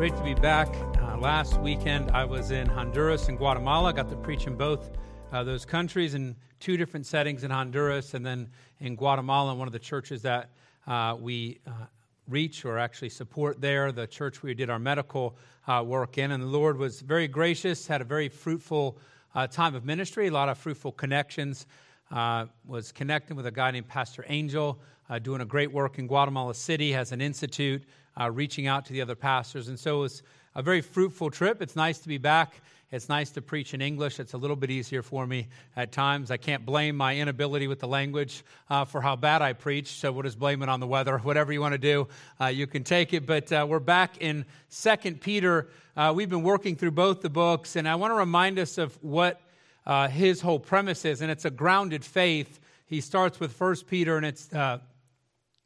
great to be back. Uh, last weekend, I was in Honduras and Guatemala. Got to preach in both uh, those countries in two different settings in Honduras and then in Guatemala, in one of the churches that uh, we uh, reach or actually support there, the church we did our medical uh, work in. And the Lord was very gracious, had a very fruitful uh, time of ministry, a lot of fruitful connections. was connecting with a guy named Pastor Angel, doing a great work in Guatemala City, has an institute uh, reaching out to the other pastors. And so it was a very fruitful trip. It's nice to be back. It's nice to preach in English. It's a little bit easier for me at times. I can't blame my inability with the language uh, for how bad I preach, so we'll just blame it on the weather. Whatever you want to do, uh, you can take it. But uh, we're back in Second Peter. Uh, we've been working through both the books, and I want to remind us of what uh, his whole premise is, and it's a grounded faith. He starts with First Peter, and it's uh,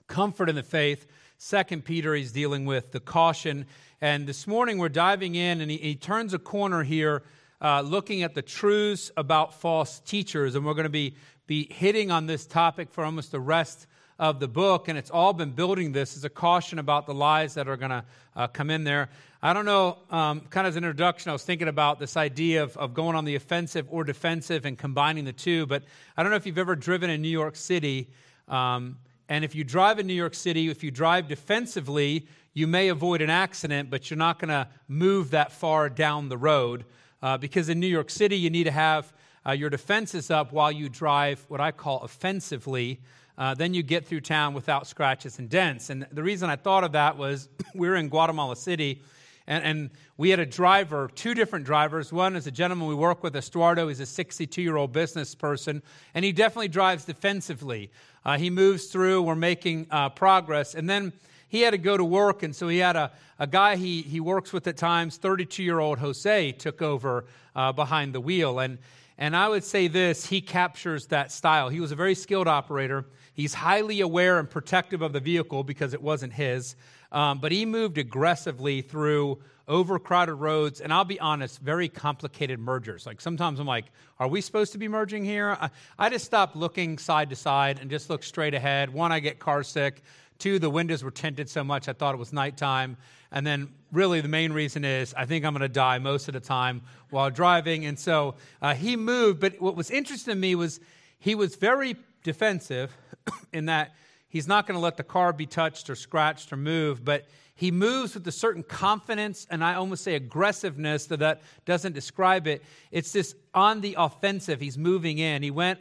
comfort in the faith. Second Peter, he's dealing with the caution. And this morning we're diving in, and he, he turns a corner here, uh, looking at the truths about false teachers. And we're going to be, be hitting on this topic for almost the rest of the book. And it's all been building this as a caution about the lies that are going to uh, come in there. I don't know, um, kind of as an introduction, I was thinking about this idea of, of going on the offensive or defensive and combining the two. But I don't know if you've ever driven in New York City. Um, and if you drive in New York City, if you drive defensively, you may avoid an accident, but you're not going to move that far down the road. Uh, because in New York City, you need to have uh, your defenses up while you drive what I call offensively. Uh, then you get through town without scratches and dents. And the reason I thought of that was we were in Guatemala City, and, and, we had a driver, two different drivers. One is a gentleman we work with, Estuardo. He's a 62 year old business person, and he definitely drives defensively. Uh, he moves through, we're making uh, progress. And then he had to go to work, and so he had a, a guy he, he works with at times, 32 year old Jose, took over uh, behind the wheel. And, and I would say this he captures that style. He was a very skilled operator. He's highly aware and protective of the vehicle because it wasn't his. Um, but he moved aggressively through overcrowded roads, and I'll be honest, very complicated mergers. Like sometimes I'm like, are we supposed to be merging here? I, I just stopped looking side to side and just looked straight ahead. One, I get car sick. Two, the windows were tinted so much I thought it was nighttime. And then, really, the main reason is I think I'm going to die most of the time while driving. And so uh, he moved. But what was interesting to me was he was very defensive in that he's not going to let the car be touched or scratched or moved. But he moves with a certain confidence and I almost say aggressiveness, that doesn't describe it. It's this on the offensive. He's moving in. He went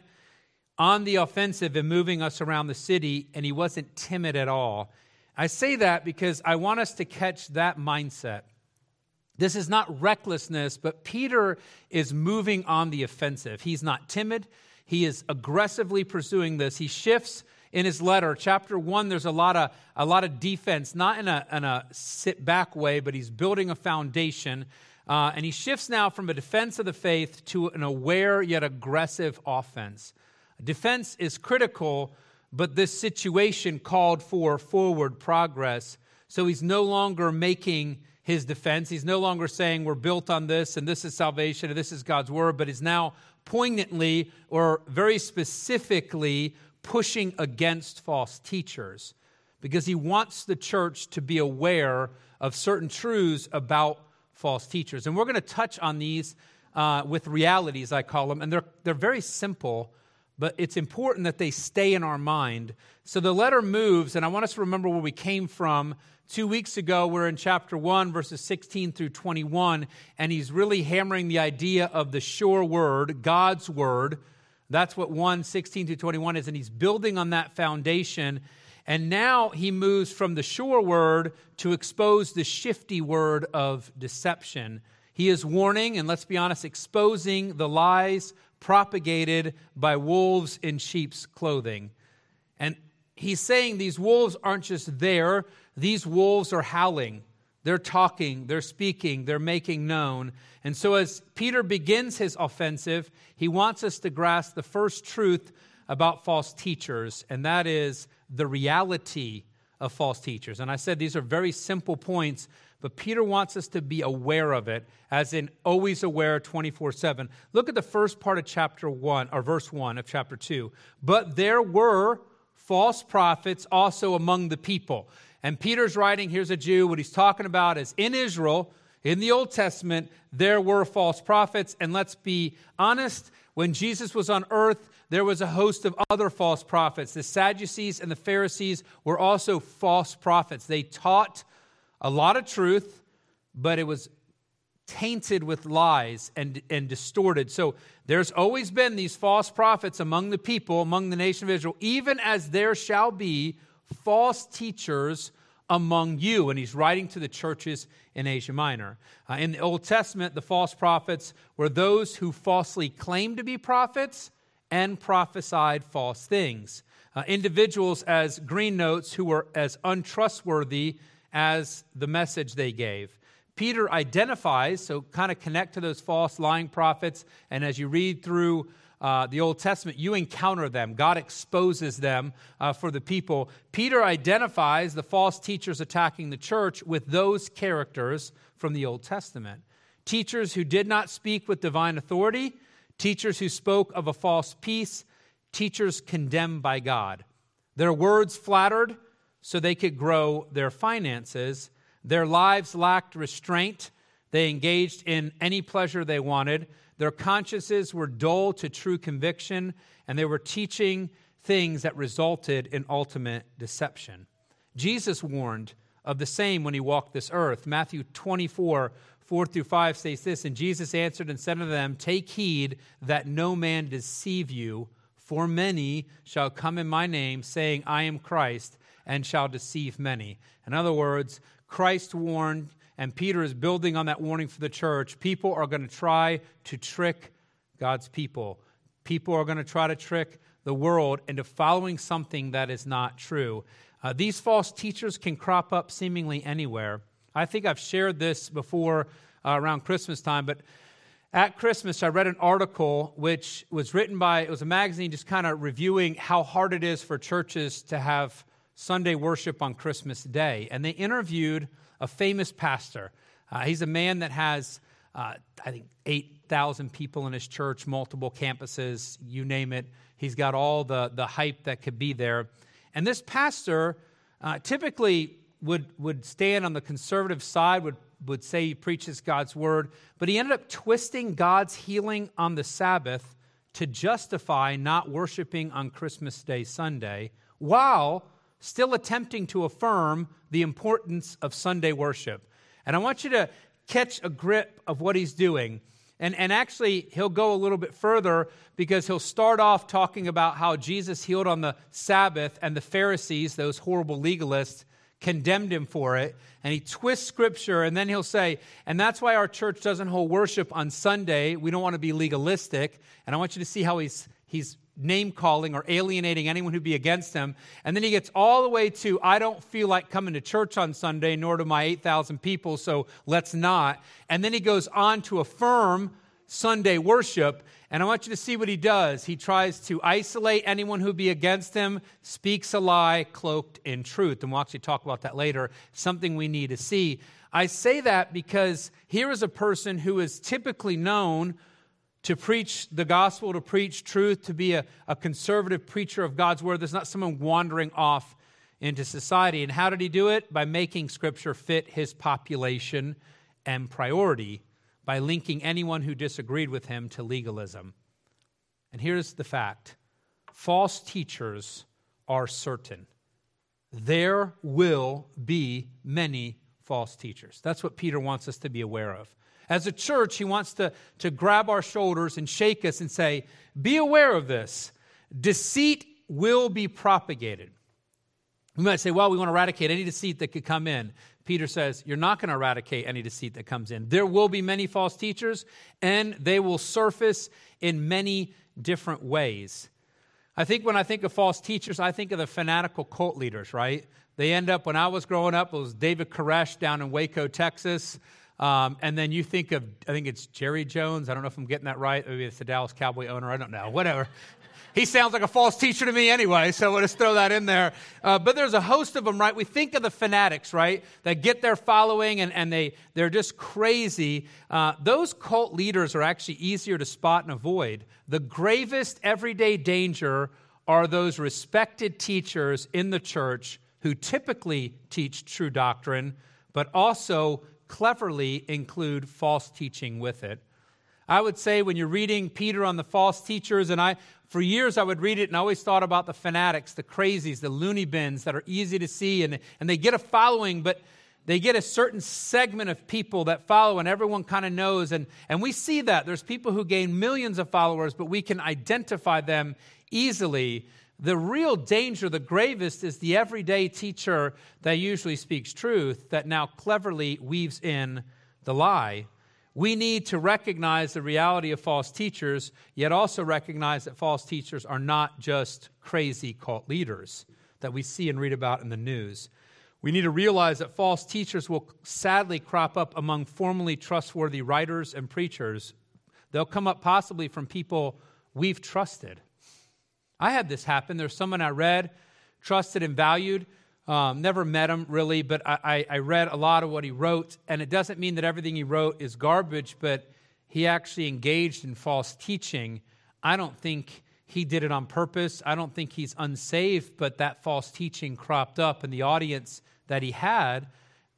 on the offensive and moving us around the city, and he wasn't timid at all. I say that because I want us to catch that mindset. This is not recklessness, but Peter is moving on the offensive. He's not timid. He is aggressively pursuing this. He shifts in his letter. Chapter one, there's a lot of, a lot of defense, not in a, in a sit back way, but he's building a foundation. Uh, and he shifts now from a defense of the faith to an aware yet aggressive offense. Defense is critical, but this situation called for forward progress. So he's no longer making his defense. He's no longer saying we're built on this and this is salvation and this is God's word, but he's now poignantly or very specifically pushing against false teachers because he wants the church to be aware of certain truths about false teachers. And we're going to touch on these uh, with realities, I call them, and they're, they're very simple, but it's important that they stay in our mind. So the letter moves, and I want us to remember where we came from. Two weeks ago, we're in chapter 1, verses 16 through 21, and he's really hammering the idea of the sure word, God's word, that's what 1 16 to 21 is. And he's building on that foundation. And now he moves from the sure word to expose the shifty word of deception. He is warning, and let's be honest, exposing the lies propagated by wolves in sheep's clothing. And he's saying these wolves aren't just there, these wolves are howling. They're talking, they're speaking, they're making known. And so, as Peter begins his offensive, he wants us to grasp the first truth about false teachers, and that is the reality of false teachers. And I said these are very simple points, but Peter wants us to be aware of it, as in always aware 24 7. Look at the first part of chapter 1, or verse 1 of chapter 2. But there were false prophets also among the people. And Peter's writing, here's a Jew. What he's talking about is in Israel, in the Old Testament, there were false prophets. And let's be honest, when Jesus was on earth, there was a host of other false prophets. The Sadducees and the Pharisees were also false prophets. They taught a lot of truth, but it was tainted with lies and, and distorted. So there's always been these false prophets among the people, among the nation of Israel, even as there shall be false teachers among you. And he's writing to the churches in Asia Minor. Uh, in the Old Testament, the false prophets were those who falsely claimed to be prophets and prophesied false things. Uh, individuals as green notes who were as untrustworthy as the message they gave. Peter identifies, so kind of connect to those false lying prophets, and as you read through uh, the Old Testament, you encounter them. God exposes them uh, for the people. Peter identifies the false teachers attacking the church with those characters from the Old Testament teachers who did not speak with divine authority, teachers who spoke of a false peace, teachers condemned by God. Their words flattered so they could grow their finances their lives lacked restraint. They engaged in any pleasure they wanted. Their consciences were dull to true conviction, and they were teaching things that resulted in ultimate deception. Jesus warned of the same when he walked this earth. Matthew 24, 4 through 5 says this And Jesus answered and said unto them, Take heed that no man deceive you, for many shall come in my name, saying, I am Christ, and shall deceive many. In other words, Christ warned, and Peter is building on that warning for the church. People are going to try to trick God's people. People are going to try to trick the world into following something that is not true. Uh, these false teachers can crop up seemingly anywhere. I think I've shared this before uh, around Christmas time, but at Christmas, I read an article which was written by, it was a magazine just kind of reviewing how hard it is for churches to have Sunday worship on Christmas Day. And they interviewed a famous pastor. Uh, he's a man that has, uh, I think, 8,000 people in his church, multiple campuses, you name it. He's got all the, the hype that could be there. And this pastor uh, typically would, would stand on the conservative side, would, would say he preaches God's word, but he ended up twisting God's healing on the Sabbath to justify not worshiping on Christmas Day Sunday while still attempting to affirm the importance of Sunday worship. And I want you to catch a grip of what he's doing. And, and actually, he'll go a little bit further because he'll start off talking about how Jesus healed on the Sabbath and the Pharisees, those horrible legalists, condemned him for it. And he twists scripture, and then he'll say, and that's why our church doesn't hold worship on Sunday. We don't want to be legalistic. And I want you to see how he's, he's name calling or alienating anyone who'd be against him. And then he gets all the way to, I don't feel like coming to church on Sunday, nor do my 8,000 people, so let's not. And then he goes on to affirm Sunday worship. And I want you to see what he does. He tries to isolate anyone who'd be against him, speaks a lie cloaked in truth. And we'll actually talk about that later, something we need to see. I say that because here is a person who is typically known to preach the gospel, to preach truth, to be a, a conservative preacher of God's word. There's not someone wandering off into society. And how did he do it? By making scripture fit his population and priority, by linking anyone who disagreed with him to legalism. And here's the fact false teachers are certain. There will be many false teachers. That's what Peter wants us to be aware of. As a church, he wants to, to grab our shoulders and shake us and say, Be aware of this. Deceit will be propagated. We might say, Well, we want to eradicate any deceit that could come in. Peter says, You're not going to eradicate any deceit that comes in. There will be many false teachers, and they will surface in many different ways. I think when I think of false teachers, I think of the fanatical cult leaders, right? They end up, when I was growing up, it was David Koresh down in Waco, Texas. Um, and then you think of, I think it's Jerry Jones. I don't know if I'm getting that right. Maybe it's the Dallas Cowboy owner. I don't know. Whatever. he sounds like a false teacher to me anyway, so we'll just throw that in there. Uh, but there's a host of them, right? We think of the fanatics, right? That get their following and, and they, they're just crazy. Uh, those cult leaders are actually easier to spot and avoid. The gravest everyday danger are those respected teachers in the church who typically teach true doctrine, but also cleverly include false teaching with it. I would say when you're reading Peter on the false teachers, and I, for years, I would read it and I always thought about the fanatics, the crazies, the loony bins that are easy to see, and, and they get a following, but they get a certain segment of people that follow, and everyone kind of knows. And, and we see that. There's people who gain millions of followers, but we can identify them easily. The real danger, the gravest, is the everyday teacher that usually speaks truth that now cleverly weaves in the lie. We need to recognize the reality of false teachers, yet also recognize that false teachers are not just crazy cult leaders that we see and read about in the news. We need to realize that false teachers will sadly crop up among formerly trustworthy writers and preachers. They'll come up possibly from people we've trusted. I had this happen. There's someone I read, trusted, and valued. Um, never met him really, but I, I read a lot of what he wrote. And it doesn't mean that everything he wrote is garbage, but he actually engaged in false teaching. I don't think he did it on purpose. I don't think he's unsaved, but that false teaching cropped up, and the audience that he had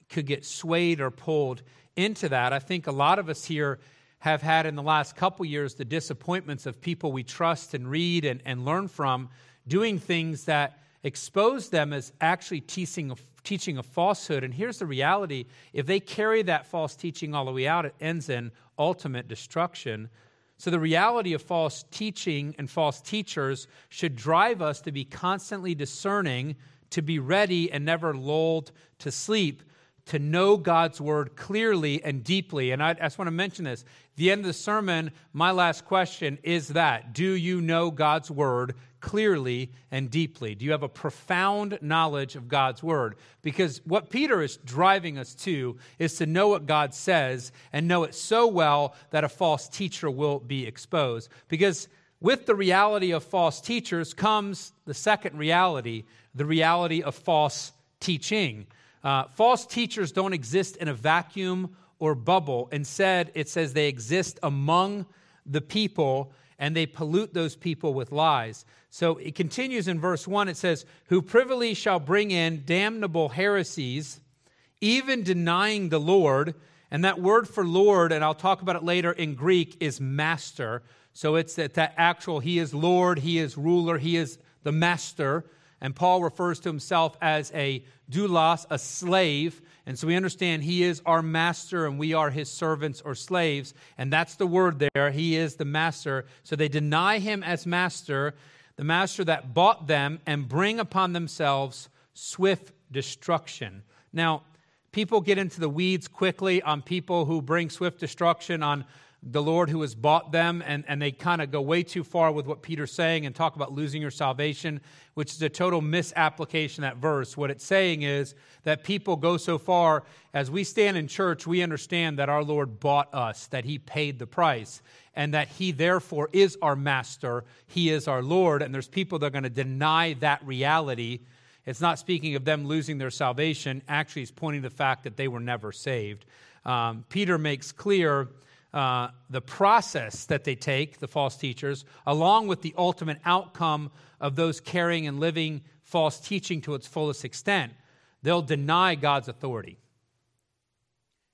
could get swayed or pulled into that. I think a lot of us here have had in the last couple years the disappointments of people we trust and read and, and learn from doing things that expose them as actually teaching a, teaching a falsehood. And here's the reality if they carry that false teaching all the way out, it ends in ultimate destruction. So, the reality of false teaching and false teachers should drive us to be constantly discerning to be ready and never lulled to sleep, to know God's word clearly and deeply. And I, I just want to mention this. The end of the sermon, my last question is that Do you know God's word clearly and deeply? Do you have a profound knowledge of God's word? Because what Peter is driving us to is to know what God says and know it so well that a false teacher will be exposed. Because with the reality of false teachers comes the second reality the reality of false teaching. Uh, false teachers don't exist in a vacuum or bubble. Instead, it says they exist among the people and they pollute those people with lies. So it continues in verse 1 it says, Who privily shall bring in damnable heresies, even denying the Lord. And that word for Lord, and I'll talk about it later in Greek, is master. So it's that, that actual, He is Lord, He is ruler, He is the master. And Paul refers to himself as a doulos, a slave. And so we understand he is our master and we are his servants or slaves. And that's the word there. He is the master. So they deny him as master, the master that bought them, and bring upon themselves swift destruction. Now, people get into the weeds quickly on people who bring swift destruction on the Lord who has bought them, and, and they kind of go way too far with what Peter's saying and talk about losing your salvation, which is a total misapplication of that verse. What it's saying is that people go so far, as we stand in church, we understand that our Lord bought us, that He paid the price, and that He therefore is our master, He is our Lord, and there's people that are going to deny that reality. It's not speaking of them losing their salvation, actually, it's pointing to the fact that they were never saved. Um, Peter makes clear uh, the process that they take, the false teachers, along with the ultimate outcome of those carrying and living false teaching to its fullest extent. They'll deny God's authority.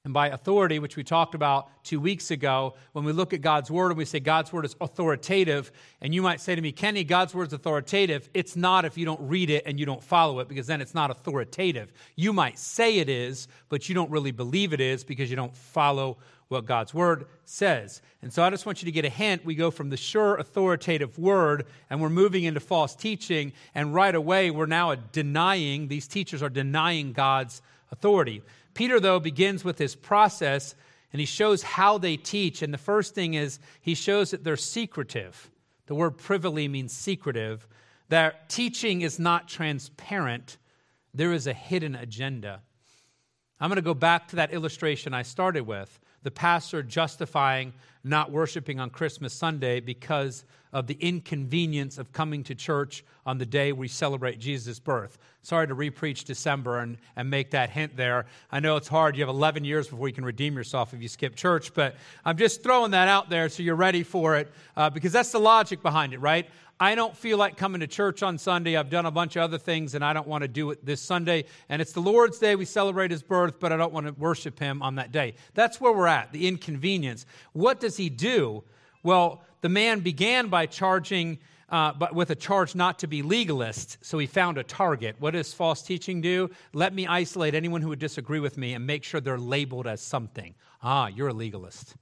And by authority, which we talked about two weeks ago, when we look at God's word and we say God's word is authoritative, and you might say to me, Kenny, God's word is authoritative. It's not if you don't read it and you don't follow it, because then it's not authoritative. You might say it is, but you don't really believe it is because you don't follow what God's word says. And so I just want you to get a hint. We go from the sure authoritative word and we're moving into false teaching. And right away, we're now denying, these teachers are denying God's authority. Peter, though, begins with his process and he shows how they teach. And the first thing is he shows that they're secretive. The word privily means secretive. Their teaching is not transparent, there is a hidden agenda. I'm going to go back to that illustration I started with the pastor justifying not worshiping on Christmas Sunday because of the inconvenience of coming to church on the day we celebrate Jesus' birth. Sorry to repreach December and, and make that hint there. I know it's hard. You have 11 years before you can redeem yourself if you skip church, but I'm just throwing that out there so you're ready for it uh, because that's the logic behind it, right? I don't feel like coming to church on Sunday. I've done a bunch of other things and I don't want to do it this Sunday. And it's the Lord's Day. We celebrate his birth, but I don't want to worship him on that day. That's where we're at, the inconvenience. What does he do? Well, the man began by charging, uh, but with a charge not to be legalist. So he found a target. What does false teaching do? Let me isolate anyone who would disagree with me and make sure they're labeled as something. Ah, you're a legalist.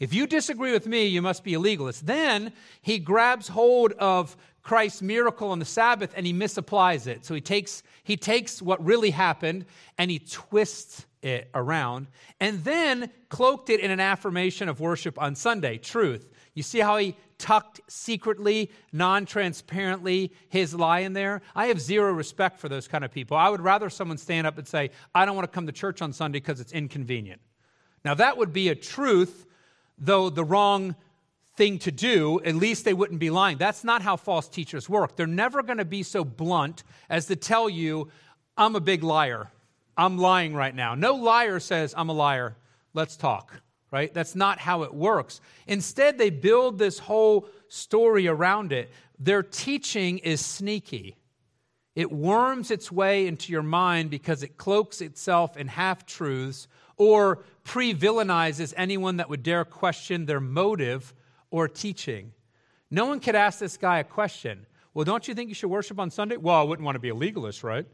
If you disagree with me, you must be a legalist. Then he grabs hold of Christ's miracle on the Sabbath and he misapplies it. So he takes, he takes what really happened and he twists it around and then cloaked it in an affirmation of worship on Sunday, truth. You see how he tucked secretly, non transparently his lie in there? I have zero respect for those kind of people. I would rather someone stand up and say, I don't want to come to church on Sunday because it's inconvenient. Now, that would be a truth though the wrong thing to do, at least they wouldn't be lying. That's not how false teachers work. They're never going to be so blunt as to tell you, I'm a big liar. I'm lying right now. No liar says, I'm a liar. Let's talk, right? That's not how it works. Instead, they build this whole story around it. Their teaching is sneaky. It worms its way into your mind because it cloaks itself in half truths or pre villainizes anyone that would dare question their motive or teaching. No one could ask this guy a question. Well, don't you think you should worship on Sunday? Well, I wouldn't want to be a legalist, right?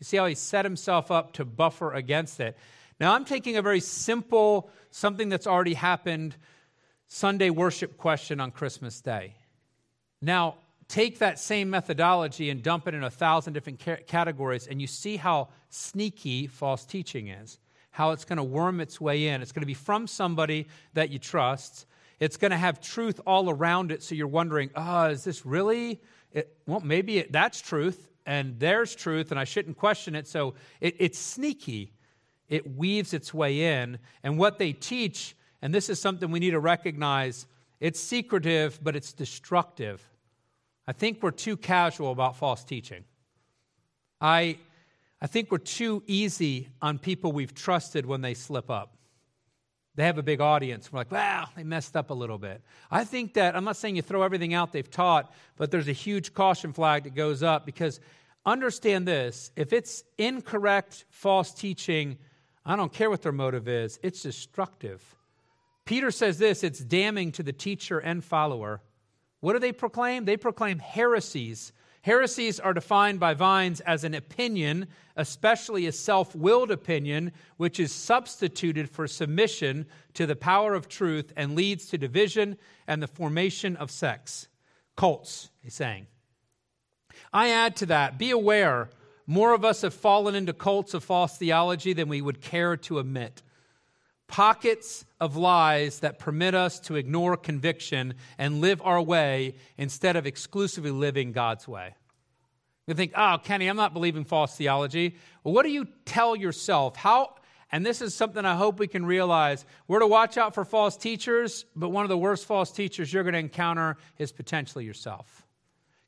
You see how he set himself up to buffer against it. Now, I'm taking a very simple, something that's already happened, Sunday worship question on Christmas Day. Now, take that same methodology and dump it in a thousand different categories, and you see how sneaky false teaching is how it's going to worm its way in. It's going to be from somebody that you trust. It's going to have truth all around it, so you're wondering, oh, is this really? It, well, maybe it, that's truth, and there's truth, and I shouldn't question it. So it, it's sneaky. It weaves its way in. And what they teach, and this is something we need to recognize, it's secretive, but it's destructive. I think we're too casual about false teaching. I I think we're too easy on people we've trusted when they slip up. They have a big audience. We're like, wow, they messed up a little bit. I think that, I'm not saying you throw everything out they've taught, but there's a huge caution flag that goes up because understand this if it's incorrect, false teaching, I don't care what their motive is, it's destructive. Peter says this it's damning to the teacher and follower. What do they proclaim? They proclaim heresies Heresies are defined by Vines as an opinion, especially a self willed opinion, which is substituted for submission to the power of truth and leads to division and the formation of sects. Cults, he's saying. I add to that be aware, more of us have fallen into cults of false theology than we would care to admit pockets of lies that permit us to ignore conviction and live our way instead of exclusively living God's way. You think, oh, Kenny, I'm not believing false theology. Well, what do you tell yourself? How, and this is something I hope we can realize. We're to watch out for false teachers, but one of the worst false teachers you're going to encounter is potentially yourself.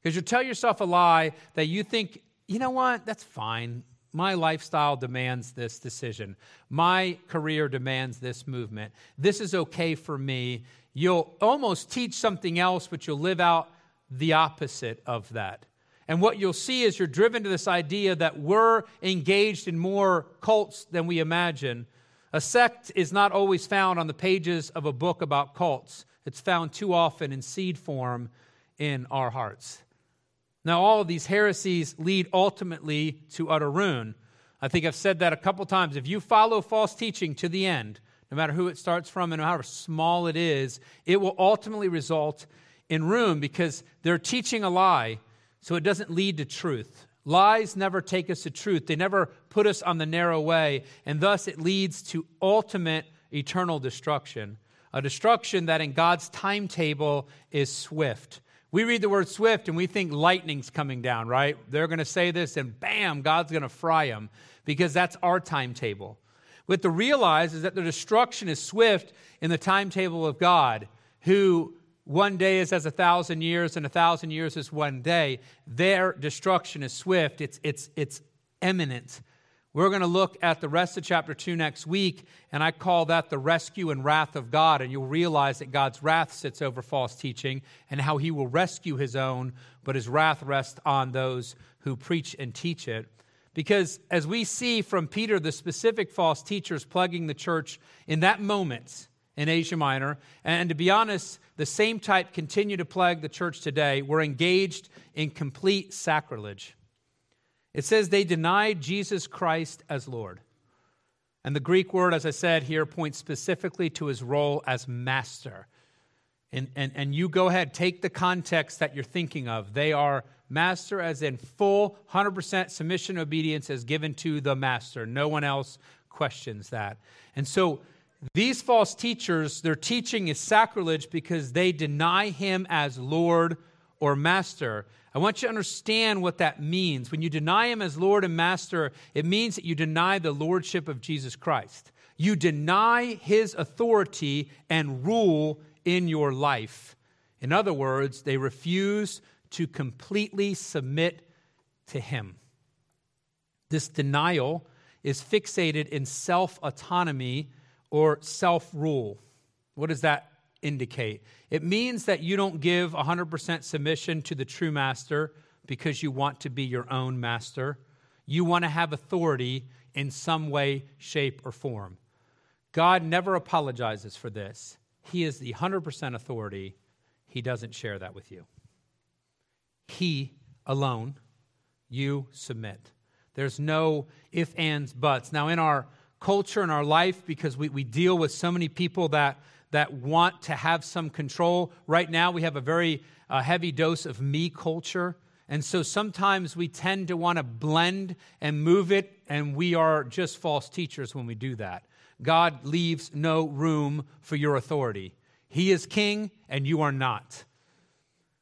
Because you tell yourself a lie that you think, you know what, that's fine. My lifestyle demands this decision. My career demands this movement. This is okay for me. You'll almost teach something else, but you'll live out the opposite of that. And what you'll see is you're driven to this idea that we're engaged in more cults than we imagine. A sect is not always found on the pages of a book about cults, it's found too often in seed form in our hearts. Now, all of these heresies lead ultimately to utter ruin. I think I've said that a couple times. If you follow false teaching to the end, no matter who it starts from and however small it is, it will ultimately result in ruin because they're teaching a lie, so it doesn't lead to truth. Lies never take us to truth, they never put us on the narrow way, and thus it leads to ultimate eternal destruction. A destruction that in God's timetable is swift. We read the word swift and we think lightning's coming down, right? They're going to say this and bam, God's going to fry them because that's our timetable. But to realize is that the destruction is swift in the timetable of God, who one day is as a thousand years and a thousand years is one day. Their destruction is swift, it's, it's, it's imminent. We're going to look at the rest of chapter 2 next week, and I call that the rescue and wrath of God. And you'll realize that God's wrath sits over false teaching and how he will rescue his own, but his wrath rests on those who preach and teach it. Because as we see from Peter, the specific false teachers plaguing the church in that moment in Asia Minor, and to be honest, the same type continue to plague the church today, we're engaged in complete sacrilege. It says they denied Jesus Christ as Lord. And the Greek word, as I said here, points specifically to his role as master. And, and, and you go ahead, take the context that you're thinking of. They are master, as in full 100% submission obedience as given to the master. No one else questions that. And so these false teachers, their teaching is sacrilege because they deny him as Lord or master. I want you to understand what that means. When you deny him as Lord and Master, it means that you deny the lordship of Jesus Christ. You deny his authority and rule in your life. In other words, they refuse to completely submit to him. This denial is fixated in self autonomy or self rule. What does that indicate? It means that you don't give 100% submission to the true master because you want to be your own master. You want to have authority in some way, shape, or form. God never apologizes for this. He is the 100% authority. He doesn't share that with you. He alone, you submit. There's no if, ands, buts. Now, in our culture, in our life, because we, we deal with so many people that that want to have some control. Right now, we have a very uh, heavy dose of me culture. And so sometimes we tend to want to blend and move it, and we are just false teachers when we do that. God leaves no room for your authority. He is king, and you are not.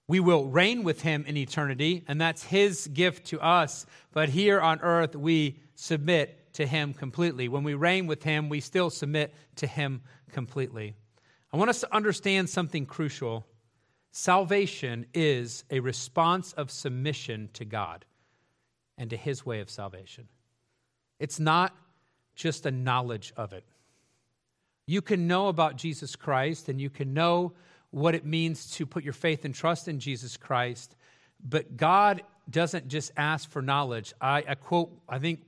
We will reign with him in eternity, and that's his gift to us. But here on earth, we submit to him completely. When we reign with him, we still submit to him completely. I want us to understand something crucial. Salvation is a response of submission to God and to his way of salvation. It's not just a knowledge of it. You can know about Jesus Christ and you can know what it means to put your faith and trust in Jesus Christ, but God doesn't just ask for knowledge. I, I quote, I think,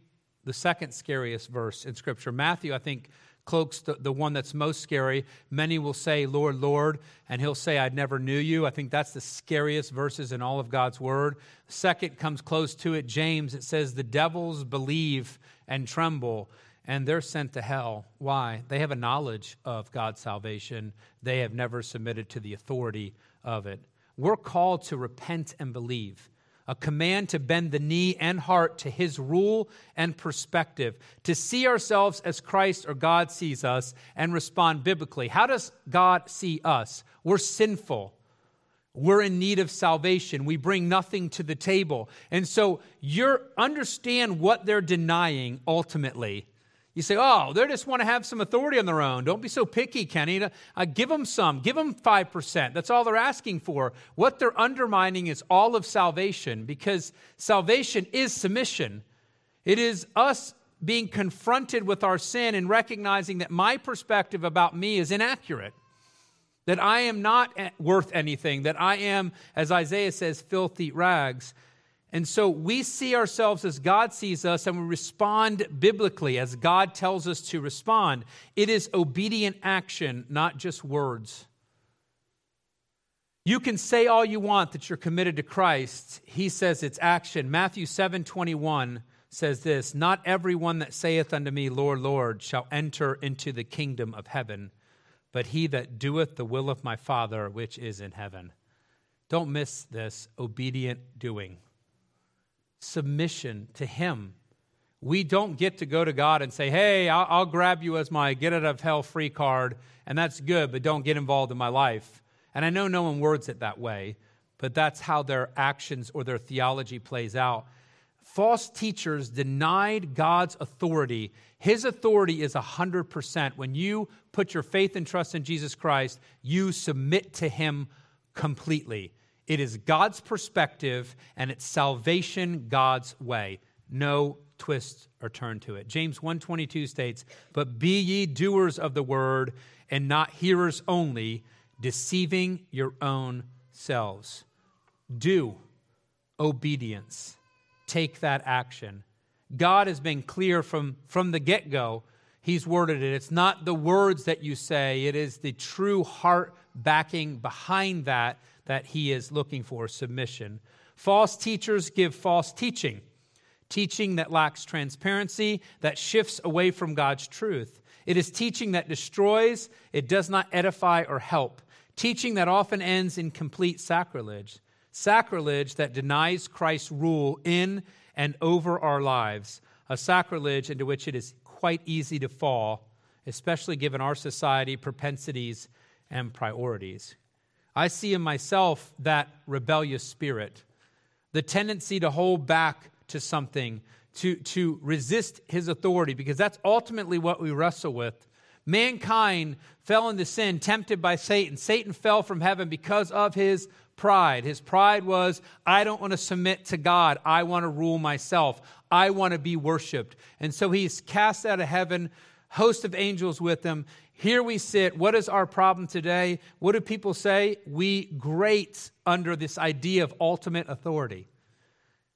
the second scariest verse in Scripture. Matthew, I think, cloaks the, the one that's most scary. Many will say, Lord, Lord, and he'll say, I never knew you. I think that's the scariest verses in all of God's word. Second comes close to it, James. It says, The devils believe and tremble, and they're sent to hell. Why? They have a knowledge of God's salvation, they have never submitted to the authority of it. We're called to repent and believe a command to bend the knee and heart to his rule and perspective, to see ourselves as Christ or God sees us and respond biblically. How does God see us? We're sinful. We're in need of salvation. We bring nothing to the table. And so you understand what they're denying ultimately you say, oh, they just want to have some authority on their own. Don't be so picky, Kenny. Uh, give them some. Give them 5%. That's all they're asking for. What they're undermining is all of salvation because salvation is submission. It is us being confronted with our sin and recognizing that my perspective about me is inaccurate, that I am not worth anything, that I am, as Isaiah says, filthy rags. And so we see ourselves as God sees us and we respond biblically as God tells us to respond. It is obedient action, not just words. You can say all you want that you're committed to Christ. He says it's action. Matthew 7 21 says this Not everyone that saith unto me, Lord, Lord, shall enter into the kingdom of heaven, but he that doeth the will of my Father which is in heaven. Don't miss this obedient doing submission to Him. We don't get to go to God and say, hey, I'll, I'll grab you as my get out of hell free card, and that's good, but don't get involved in my life. And I know no one words it that way, but that's how their actions or their theology plays out. false teachers denied God's authority. His authority is 100%. When you put your faith and trust in Jesus Christ, you submit to Him completely. It is God's perspective and it's salvation God's way. No twist or turn to it. James 1:22 states, "But be ye doers of the word and not hearers only, deceiving your own selves." Do obedience. Take that action. God has been clear from, from the get go. He's worded it. It's not the words that you say, it is the true heart backing behind that that He is looking for submission. False teachers give false teaching, teaching that lacks transparency, that shifts away from God's truth. It is teaching that destroys, it does not edify or help, teaching that often ends in complete sacrilege sacrilege that denies Christ's rule in and over our lives, a sacrilege into which it is quite easy to fall, especially given our society propensities and priorities. I see in myself that rebellious spirit, the tendency to hold back to something, to, to resist his authority, because that's ultimately what we wrestle with. Mankind fell into sin, tempted by Satan. Satan fell from heaven because of his pride. His pride was, I don't want to submit to God. I want to rule myself. I want to be worshiped. And so he's cast out of heaven, host of angels with him. Here we sit. What is our problem today? What do people say? We grate under this idea of ultimate authority.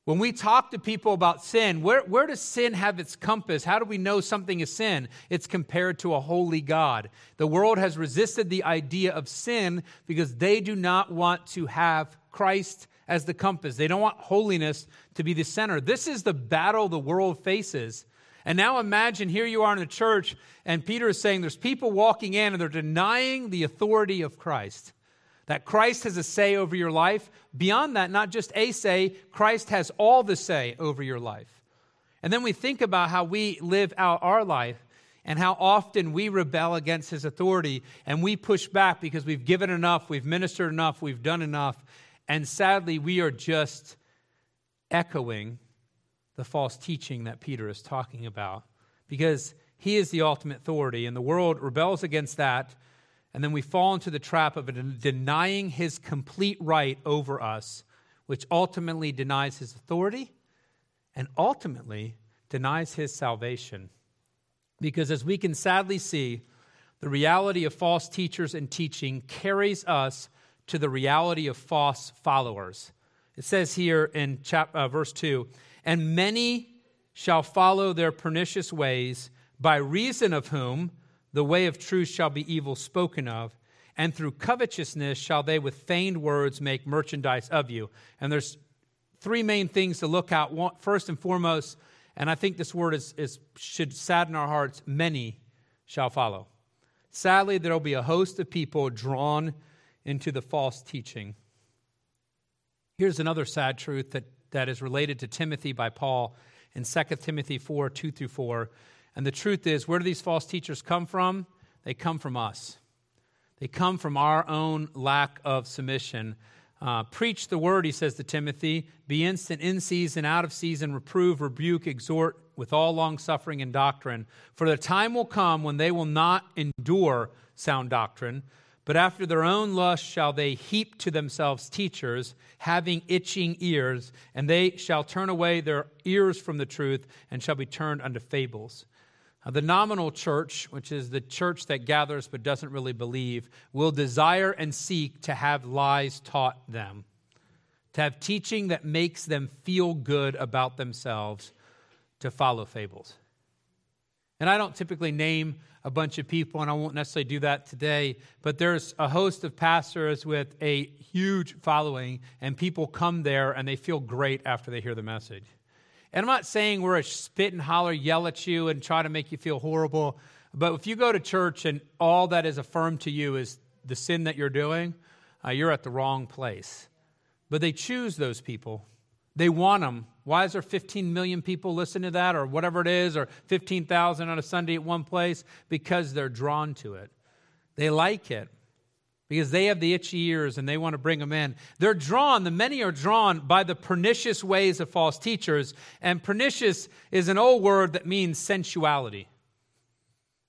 When we talk to people about sin, where, where does sin have its compass? How do we know something is sin? It's compared to a holy God. The world has resisted the idea of sin because they do not want to have Christ as the compass. They don't want holiness to be the center. This is the battle the world faces. And now imagine here you are in the church, and Peter is saying there's people walking in and they're denying the authority of Christ that Christ has a say over your life. Beyond that, not just a say, Christ has all the say over your life. And then we think about how we live out our life and how often we rebel against his authority and we push back because we've given enough, we've ministered enough, we've done enough. And sadly, we are just echoing the false teaching that Peter is talking about because he is the ultimate authority, and the world rebels against that and then we fall into the trap of denying his complete right over us, which ultimately denies his authority and ultimately denies his salvation. Because as we can sadly see, the reality of false teachers and teaching carries us to the reality of false followers. It says here in chap, uh, verse 2 And many shall follow their pernicious ways, by reason of whom the way of truth shall be evil spoken of, and through covetousness shall they with feigned words make merchandise of you. And there's three main things to look at. First and foremost, and I think this word is, is should sadden our hearts, many shall follow. Sadly, there will be a host of people drawn into the false teaching. Here's another sad truth that, that is related to Timothy by Paul in 2 Timothy 4 2 through 4. And the truth is, where do these false teachers come from? They come from us. They come from our own lack of submission. Uh, Preach the word, he says to Timothy. Be instant in season, out of season, reprove, rebuke, exhort with all long suffering and doctrine. For the time will come when they will not endure sound doctrine, but after their own lust shall they heap to themselves teachers, having itching ears, and they shall turn away their ears from the truth and shall be turned unto fables. The nominal church, which is the church that gathers but doesn't really believe, will desire and seek to have lies taught them, to have teaching that makes them feel good about themselves, to follow fables. And I don't typically name a bunch of people, and I won't necessarily do that today, but there's a host of pastors with a huge following, and people come there and they feel great after they hear the message. And I'm not saying we're a spit and holler, yell at you, and try to make you feel horrible. But if you go to church and all that is affirmed to you is the sin that you're doing, uh, you're at the wrong place. But they choose those people. They want them. Why is there 15 million people listening to that, or whatever it is, or 15,000 on a Sunday at one place? Because they're drawn to it. They like it. because they have the itchy ears and they want to bring them in. They're drawn, the many are drawn by the pernicious ways of false teachers. And pernicious is an old word that means sensuality.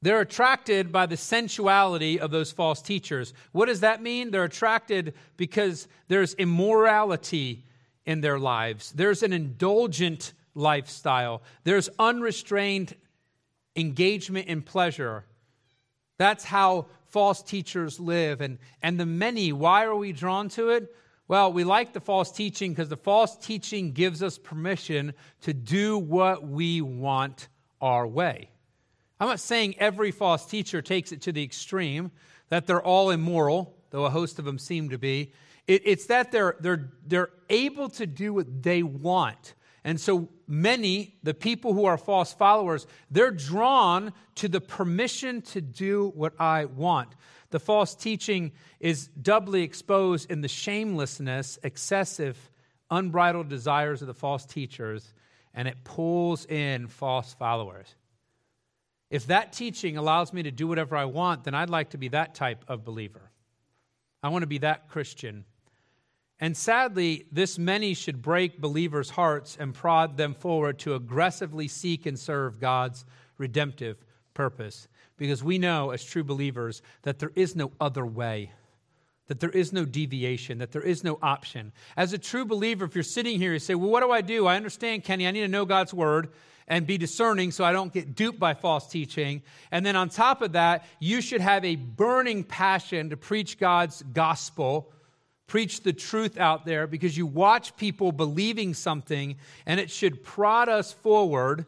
They're attracted by the sensuality of those false teachers. What does that mean? They're attracted because there's immorality in their lives, there's an indulgent lifestyle, there's unrestrained engagement in pleasure. That's how false teachers live. And, and the many, why are we drawn to it? Well, we like the false teaching because the false teaching gives us permission to do what we want our way. I'm not saying every false teacher takes it to the extreme, that they're all immoral, though a host of them seem to be. It, it's that they're, they're, they're able to do what they want. And so many, the people who are false followers, they're drawn to the permission to do what I want. The false teaching is doubly exposed in the shamelessness, excessive, unbridled desires of the false teachers, and it pulls in false followers. If that teaching allows me to do whatever I want, then I'd like to be that type of believer. I want to be that Christian. And sadly, this many should break believers' hearts and prod them forward to aggressively seek and serve God's redemptive purpose. Because we know, as true believers, that there is no other way, that there is no deviation, that there is no option. As a true believer, if you're sitting here, you say, Well, what do I do? I understand, Kenny, I need to know God's word and be discerning so I don't get duped by false teaching. And then on top of that, you should have a burning passion to preach God's gospel, preach the truth out there because you watch people believing something and it should prod us forward,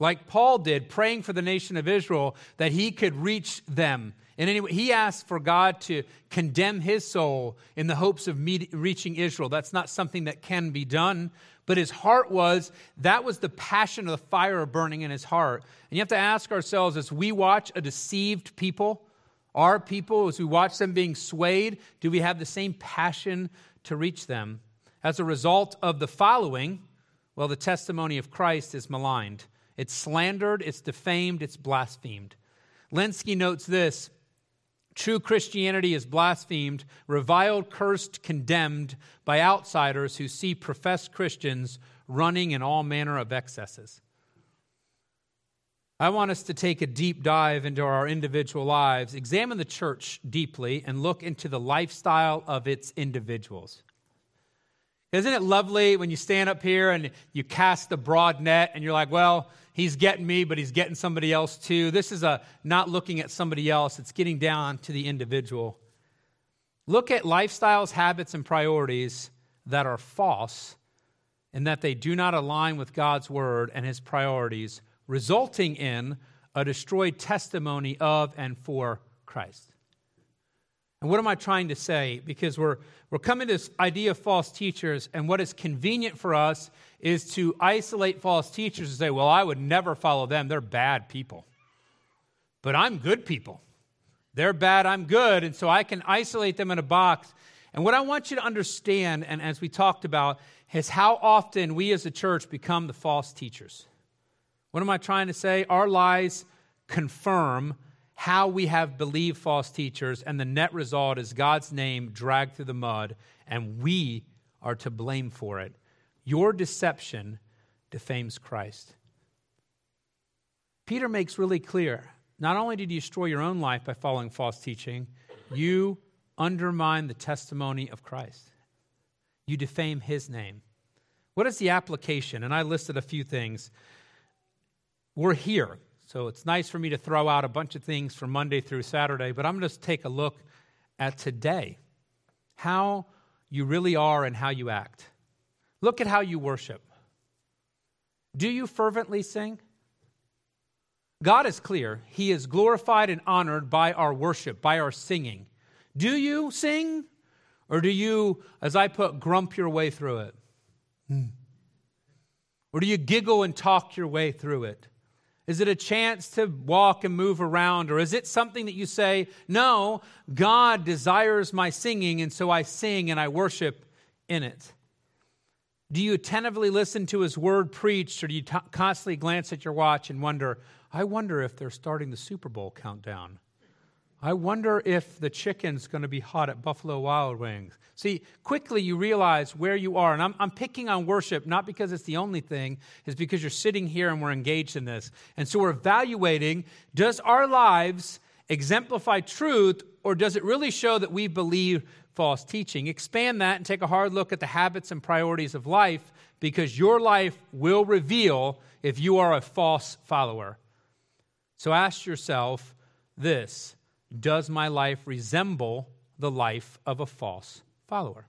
like Paul did, praying for the nation of Israel that he could reach them. And anyway, he asked for God to condemn his soul in the hopes of reaching Israel. That's not something that can be done, but his heart was that was the passion of the fire burning in his heart. And you have to ask ourselves as we watch a deceived people, our people, as we watch them being swayed, do we have the same passion to reach them? As a result of the following, well, the testimony of Christ is maligned. It's slandered, it's defamed, it's blasphemed. Lenski notes this True Christianity is blasphemed, reviled, cursed, condemned by outsiders who see professed Christians running in all manner of excesses. I want us to take a deep dive into our individual lives, examine the church deeply, and look into the lifestyle of its individuals. Isn't it lovely when you stand up here and you cast the broad net and you're like, well, he's getting me, but he's getting somebody else too. This is a not looking at somebody else, it's getting down to the individual. Look at lifestyles, habits, and priorities that are false and that they do not align with God's word and his priorities, resulting in a destroyed testimony of and for Christ. And what am I trying to say? Because we're, we're coming to this idea of false teachers, and what is convenient for us is to isolate false teachers and say, well, I would never follow them. They're bad people. But I'm good people. They're bad, I'm good. And so I can isolate them in a box. And what I want you to understand, and as we talked about, is how often we as a church become the false teachers. What am I trying to say? Our lies confirm how we have believed false teachers, and the net result is God's name dragged through the mud, and we are to blame for it. Your deception defames Christ. Peter makes really clear not only did you destroy your own life by following false teaching, you undermine the testimony of Christ. You defame his name. What is the application? And I listed a few things. We're here. So it's nice for me to throw out a bunch of things from Monday through Saturday, but I'm going to take a look at today how you really are and how you act. Look at how you worship. Do you fervently sing? God is clear. He is glorified and honored by our worship, by our singing. Do you sing? Or do you, as I put, grump your way through it? Hmm. Or do you giggle and talk your way through it? Is it a chance to walk and move around? Or is it something that you say, no, God desires my singing, and so I sing and I worship in it? Do you attentively listen to his word preached, or do you t- constantly glance at your watch and wonder, I wonder if they're starting the Super Bowl countdown? I wonder if the chicken's going to be hot at Buffalo Wild Wings. See, quickly you realize where you are. And I'm, I'm picking on worship not because it's the only thing, it's because you're sitting here and we're engaged in this. And so we're evaluating does our lives exemplify truth or does it really show that we believe false teaching? Expand that and take a hard look at the habits and priorities of life because your life will reveal if you are a false follower. So ask yourself this Does my life resemble the life of a false follower?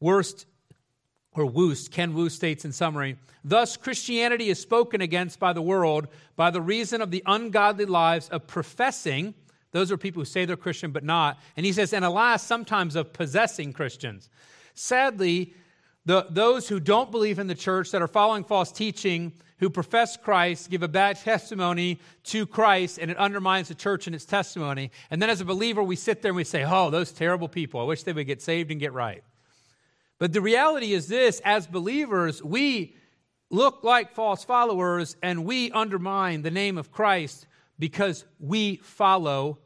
Worst or Wuest, Ken Wuest states in summary, thus Christianity is spoken against by the world by the reason of the ungodly lives of professing, those are people who say they're Christian but not, and he says, and alas, sometimes of possessing Christians. Sadly, the, those who don't believe in the church, that are following false teaching, who profess Christ, give a bad testimony to Christ, and it undermines the church and its testimony. And then as a believer, we sit there and we say, oh, those terrible people, I wish they would get saved and get right. But the reality is this as believers, we look like false followers and we undermine the name of Christ because we follow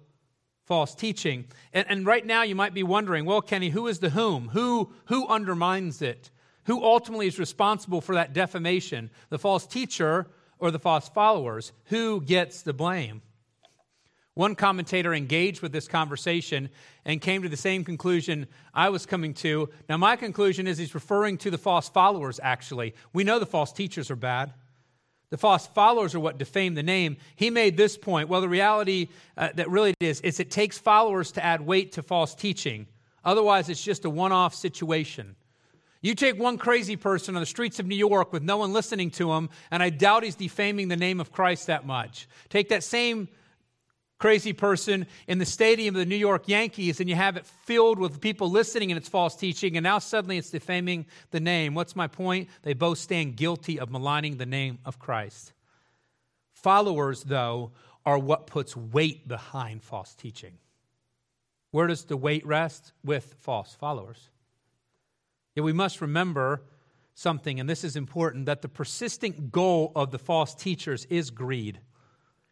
false teaching. And, and, right now you might be wondering, well, Kenny, who is the whom? Who, who undermines it? Who ultimately is responsible for that defamation? The false teacher or the false followers? Who gets the blame? One commentator engaged with this conversation and came to the same conclusion I was coming to. Now, my conclusion is he's referring to the false followers, actually. We know the false teachers are bad. The false followers are what defame the name. He made this point. Well, the reality uh, that really is, is it takes followers to add weight to false teaching. Otherwise, it's just a one off situation. You take one crazy person on the streets of New York with no one listening to him, and I doubt he's defaming the name of Christ that much. Take that same crazy person in the stadium of the New York Yankees and you have it filled with people listening and it's false teaching, and now suddenly it's defaming the name. What's my point? They both stand guilty of maligning the name of Christ. Followers, though, are what puts weight behind false teaching. Where does the weight rest? With false followers. Yet we must remember something, and this is important that the persistent goal of the false teachers is greed.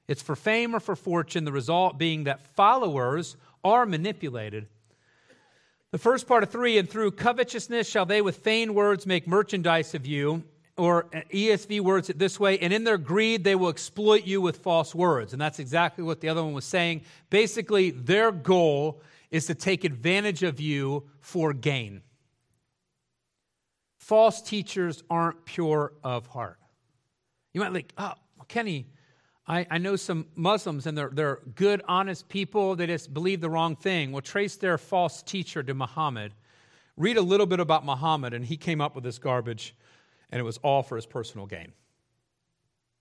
It's for fame or for fortune, the result being that followers are manipulated. The first part of three, and through covetousness shall they with feigned words make merchandise of you, or ESV words it this way, and in their greed they will exploit you with false words. And that's exactly what the other one was saying. Basically, their goal is to take advantage of you for gain. False teachers aren't pure of heart. You might like, oh, Kenny, I, I, know some Muslims and they're, they're good, honest people. They just believe the wrong thing. Well, trace their false teacher to Muhammad. Read a little bit about Muhammad, and he came up with this garbage, and it was all for his personal gain.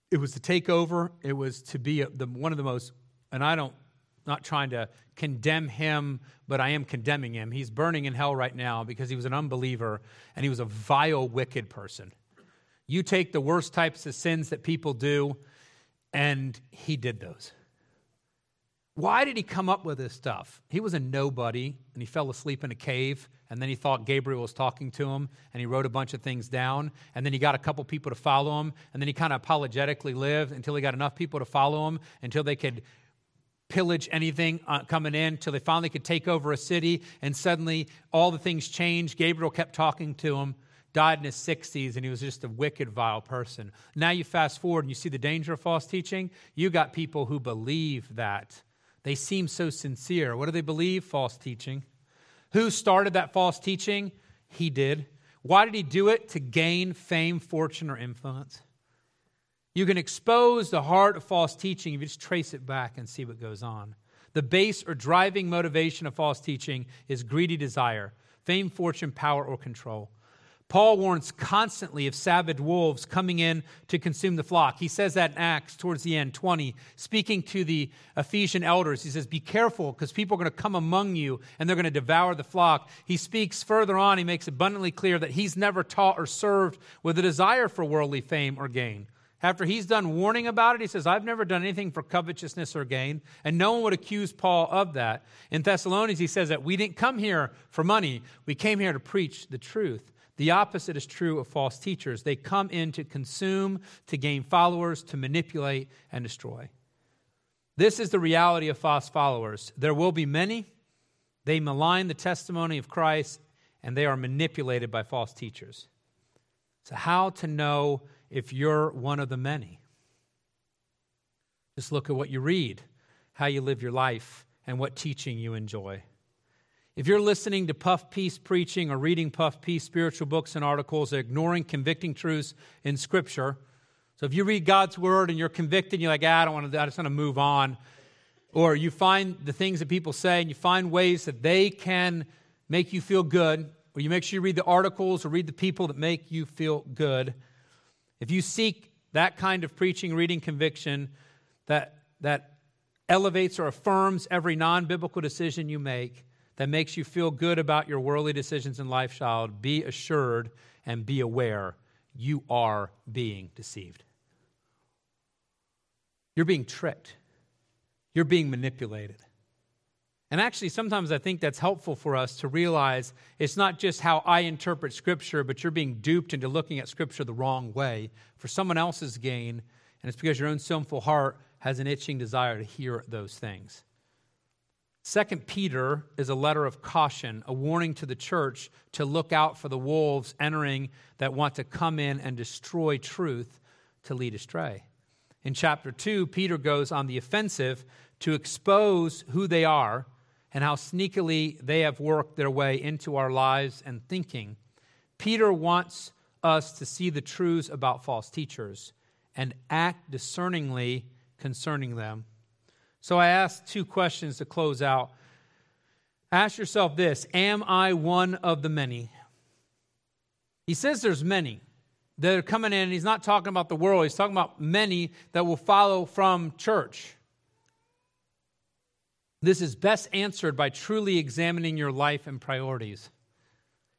It was to take over, it was to be a, the, one of the most, and I don't, not trying to condemn him, but I am condemning him. He's burning in hell right now because he was an unbeliever and he was a vile, wicked person. You take the worst types of sins that people do, and he did those. Why did he come up with this stuff? He was a nobody and he fell asleep in a cave and then he thought Gabriel was talking to him and he wrote a bunch of things down and then he got a couple people to follow him and then he kind of apologetically lived until he got enough people to follow him until they could pillage anything uh, coming in until they finally could take over a city and suddenly all the things changed. Gabriel kept talking to him died in his 60s and he was just a wicked, vile person. Now you fast forward and you see the danger of false teaching. You got people who believe that. They seem so sincere. What do they believe? False teaching. Who started that false teaching? He did. Why did he do it? To gain fame, fortune, or influence. You can expose the heart of false teaching if you just trace it back and see what goes on. The base or driving motivation of false teaching is greedy desire, fame, fortune, power, or control. Paul warns constantly of savage wolves coming in to consume the flock. He says that in Acts towards the end, 20, speaking to the Ephesian elders. He says, Be careful because people are going to come among you and they're going to devour the flock. He speaks further on, he makes abundantly clear that he's never taught or served with a desire for worldly fame or gain. After he's done warning about it, he says, I've never done anything for covetousness or gain. And no one would accuse Paul of that. In Thessalonians, he says that we didn't come here for money, we came here to preach the truth. The opposite is true of false teachers. They come in to consume, to gain followers, to manipulate, and destroy. This is the reality of false followers. There will be many. They malign the testimony of Christ and they are manipulated by false teachers. So, how to know if you're one of the many? Just look at what you read, how you live your life, and what teaching you enjoy. If you're listening to puff piece preaching or reading puff piece spiritual books and articles, ignoring convicting truths in Scripture, so if you read God's word and you're convicted, you're like, ah, I don't want to, I just want to move on. Or you find the things that people say and you find ways that they can make you feel good, or you make sure you read the articles or read the people that make you feel good. If you seek that kind of preaching, reading, conviction that, that elevates or affirms every non biblical decision you make, that makes you feel good about your worldly decisions in life, child, be assured and be aware you are being deceived. You're being tricked. You're being manipulated. And actually, sometimes I think that's helpful for us to realize it's not just how I interpret Scripture, but you're being duped into looking at Scripture the wrong way for someone else's gain, and it's because your own sinful heart has an itching desire to hear those things. Second Peter is a letter of caution, a warning to the church to look out for the wolves entering that want to come in and destroy truth to lead astray. In chapter 2, Peter goes on the offensive to expose who they are and how sneakily they have worked their way into our lives and thinking. Peter wants us to see the truths about false teachers and act discerningly concerning them so I ask two questions to close out. Ask yourself this Am I one of the many? He says there's many that are coming in. He's not talking about the world, he's talking about many that will follow from church. This is best answered by truly examining your life and priorities.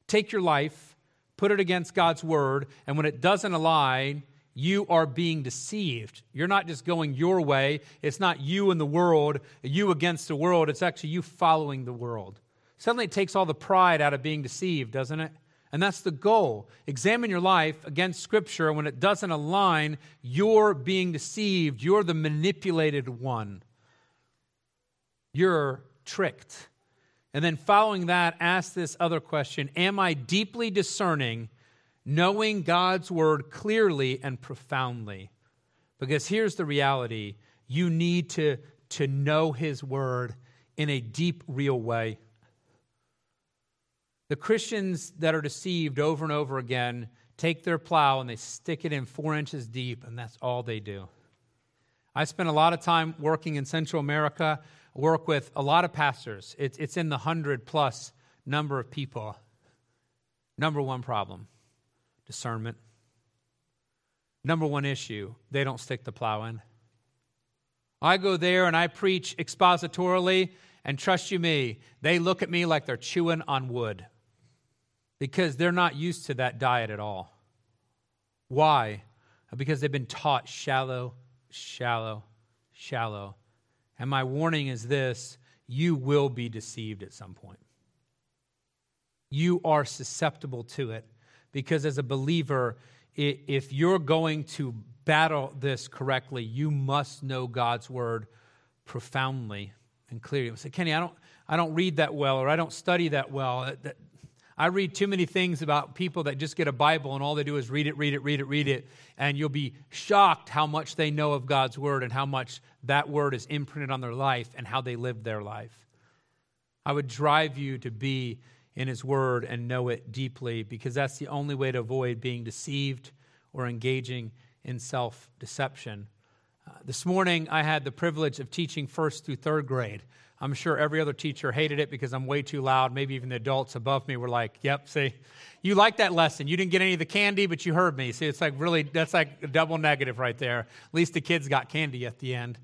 Take your life, put it against God's word, and when it doesn't align, you are being deceived. You're not just going your way. It's not you and the world, you against the world. It's actually you following the world. Suddenly it takes all the pride out of being deceived, doesn't it? And that's the goal. Examine your life against Scripture. And when it doesn't align, you're being deceived. You're the manipulated one. You're tricked. And then following that, ask this other question Am I deeply discerning knowing God's word clearly and profoundly. Because here's the reality you need to, to know his word in a deep, real way. The Christians that are deceived over and over again take their plow and they stick it in four inches deep, and that's all they do. I spent a lot of time working in Central America, work with a lot of pastors. It's, it's in the hundred plus number of people. Number one problem discernment. Number one issue they don't stick the plow in. I go there and I preach expositorily, and trust you me, they look at me like they're chewing on wood because they're not used to that diet at all. Why? Because they've been taught shallow, shallow, shallow. And my warning is this you will be deceived at some point. You are susceptible to it because as a believer, if you're going to battle this correctly, you must know God's word profoundly and clearly. Say, Kenny, I don't, I don't read that well, or I don't study that well. I read too many things about people that just get a Bible and all they do is read it, read it, read it, read it, and you'll be shocked how much they know of God's word and how much that word is imprinted on their life and how they live their life. I would drive you to be in His Word and know it deeply because that's the only way to avoid being deceived or engaging in self deception. Uh, this morning, I had the privilege of teaching first through third grade. I'm sure every other teacher hated it because I'm way too loud. Maybe even the adults above me were like, Yep, see, you like that lesson. You didn't get any of the candy, but you heard me. See, it's like really, that's like a double negative right there. At least the kids got candy at the end.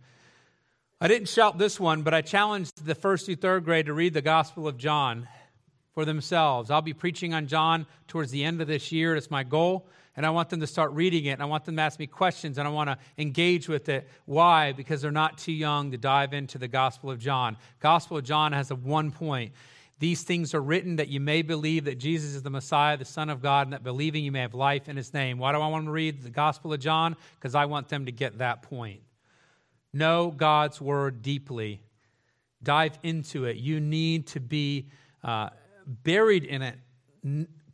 I didn't shout this one, but I challenged the first through third grade to read the Gospel of John for themselves. I'll be preaching on John towards the end of this year. It's my goal. And I want them to start reading it. And I want them to ask me questions. And I want to engage with it. Why? Because they're not too young to dive into the Gospel of John. Gospel of John has a one point. These things are written that you may believe that Jesus is the Messiah, the Son of God, and that believing you may have life in his name. Why do I want them to read the Gospel of John? Because I want them to get that point. Know God's word deeply. Dive into it. You need to be uh, buried in it,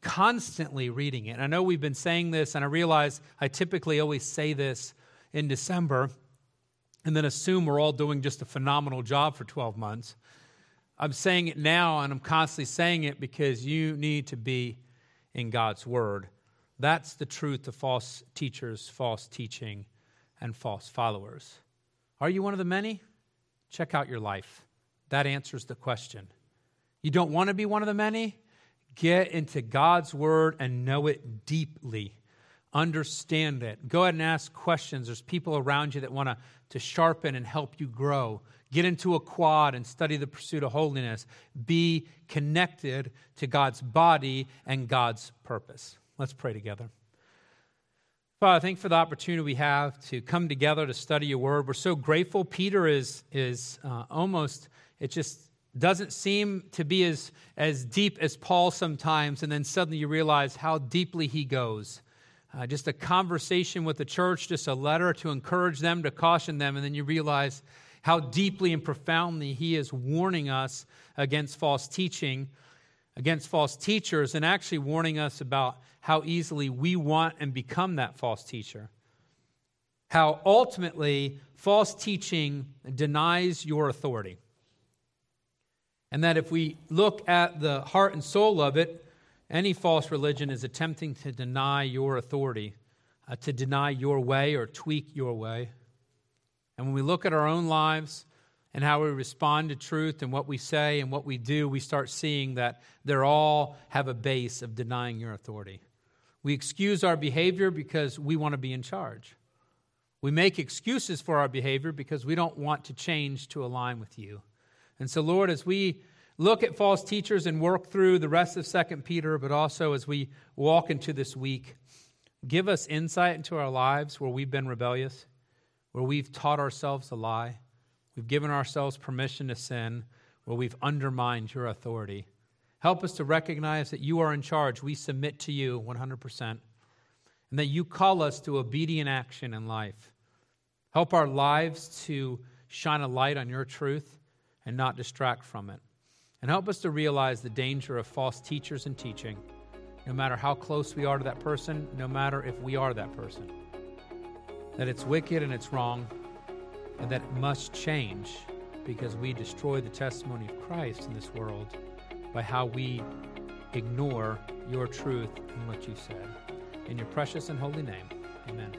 constantly reading it. I know we've been saying this, and I realize I typically always say this in December and then assume we're all doing just a phenomenal job for 12 months. I'm saying it now, and I'm constantly saying it because you need to be in God's Word. That's the truth of false teachers, false teaching, and false followers. Are you one of the many? Check out your life. That answers the question. You don't want to be one of the many? Get into God's Word and know it deeply. Understand it. Go ahead and ask questions. There's people around you that want to, to sharpen and help you grow. Get into a quad and study the pursuit of holiness. Be connected to God's body and God's purpose. Let's pray together. Father, thank you for the opportunity we have to come together to study your word. We're so grateful. Peter is, is uh, almost, it just doesn't seem to be as, as deep as Paul sometimes, and then suddenly you realize how deeply he goes. Uh, just a conversation with the church, just a letter to encourage them, to caution them, and then you realize how deeply and profoundly he is warning us against false teaching, against false teachers, and actually warning us about how easily we want and become that false teacher. How ultimately false teaching denies your authority. And that if we look at the heart and soul of it, any false religion is attempting to deny your authority, uh, to deny your way or tweak your way. And when we look at our own lives and how we respond to truth and what we say and what we do, we start seeing that they all have a base of denying your authority. We excuse our behavior because we want to be in charge. We make excuses for our behavior because we don't want to change to align with you. And so, Lord, as we look at false teachers and work through the rest of Second Peter, but also as we walk into this week, give us insight into our lives where we've been rebellious where we've taught ourselves a lie, we've given ourselves permission to sin, where we've undermined your authority. Help us to recognize that you are in charge. We submit to you 100%, and that you call us to obedient action in life. Help our lives to shine a light on your truth and not distract from it. And help us to realize the danger of false teachers and teaching, no matter how close we are to that person, no matter if we are that person that it's wicked and it's wrong, and that it must change because we destroy the testimony of Christ in this world by how we ignore your truth and what you said. In your precious and holy name, amen.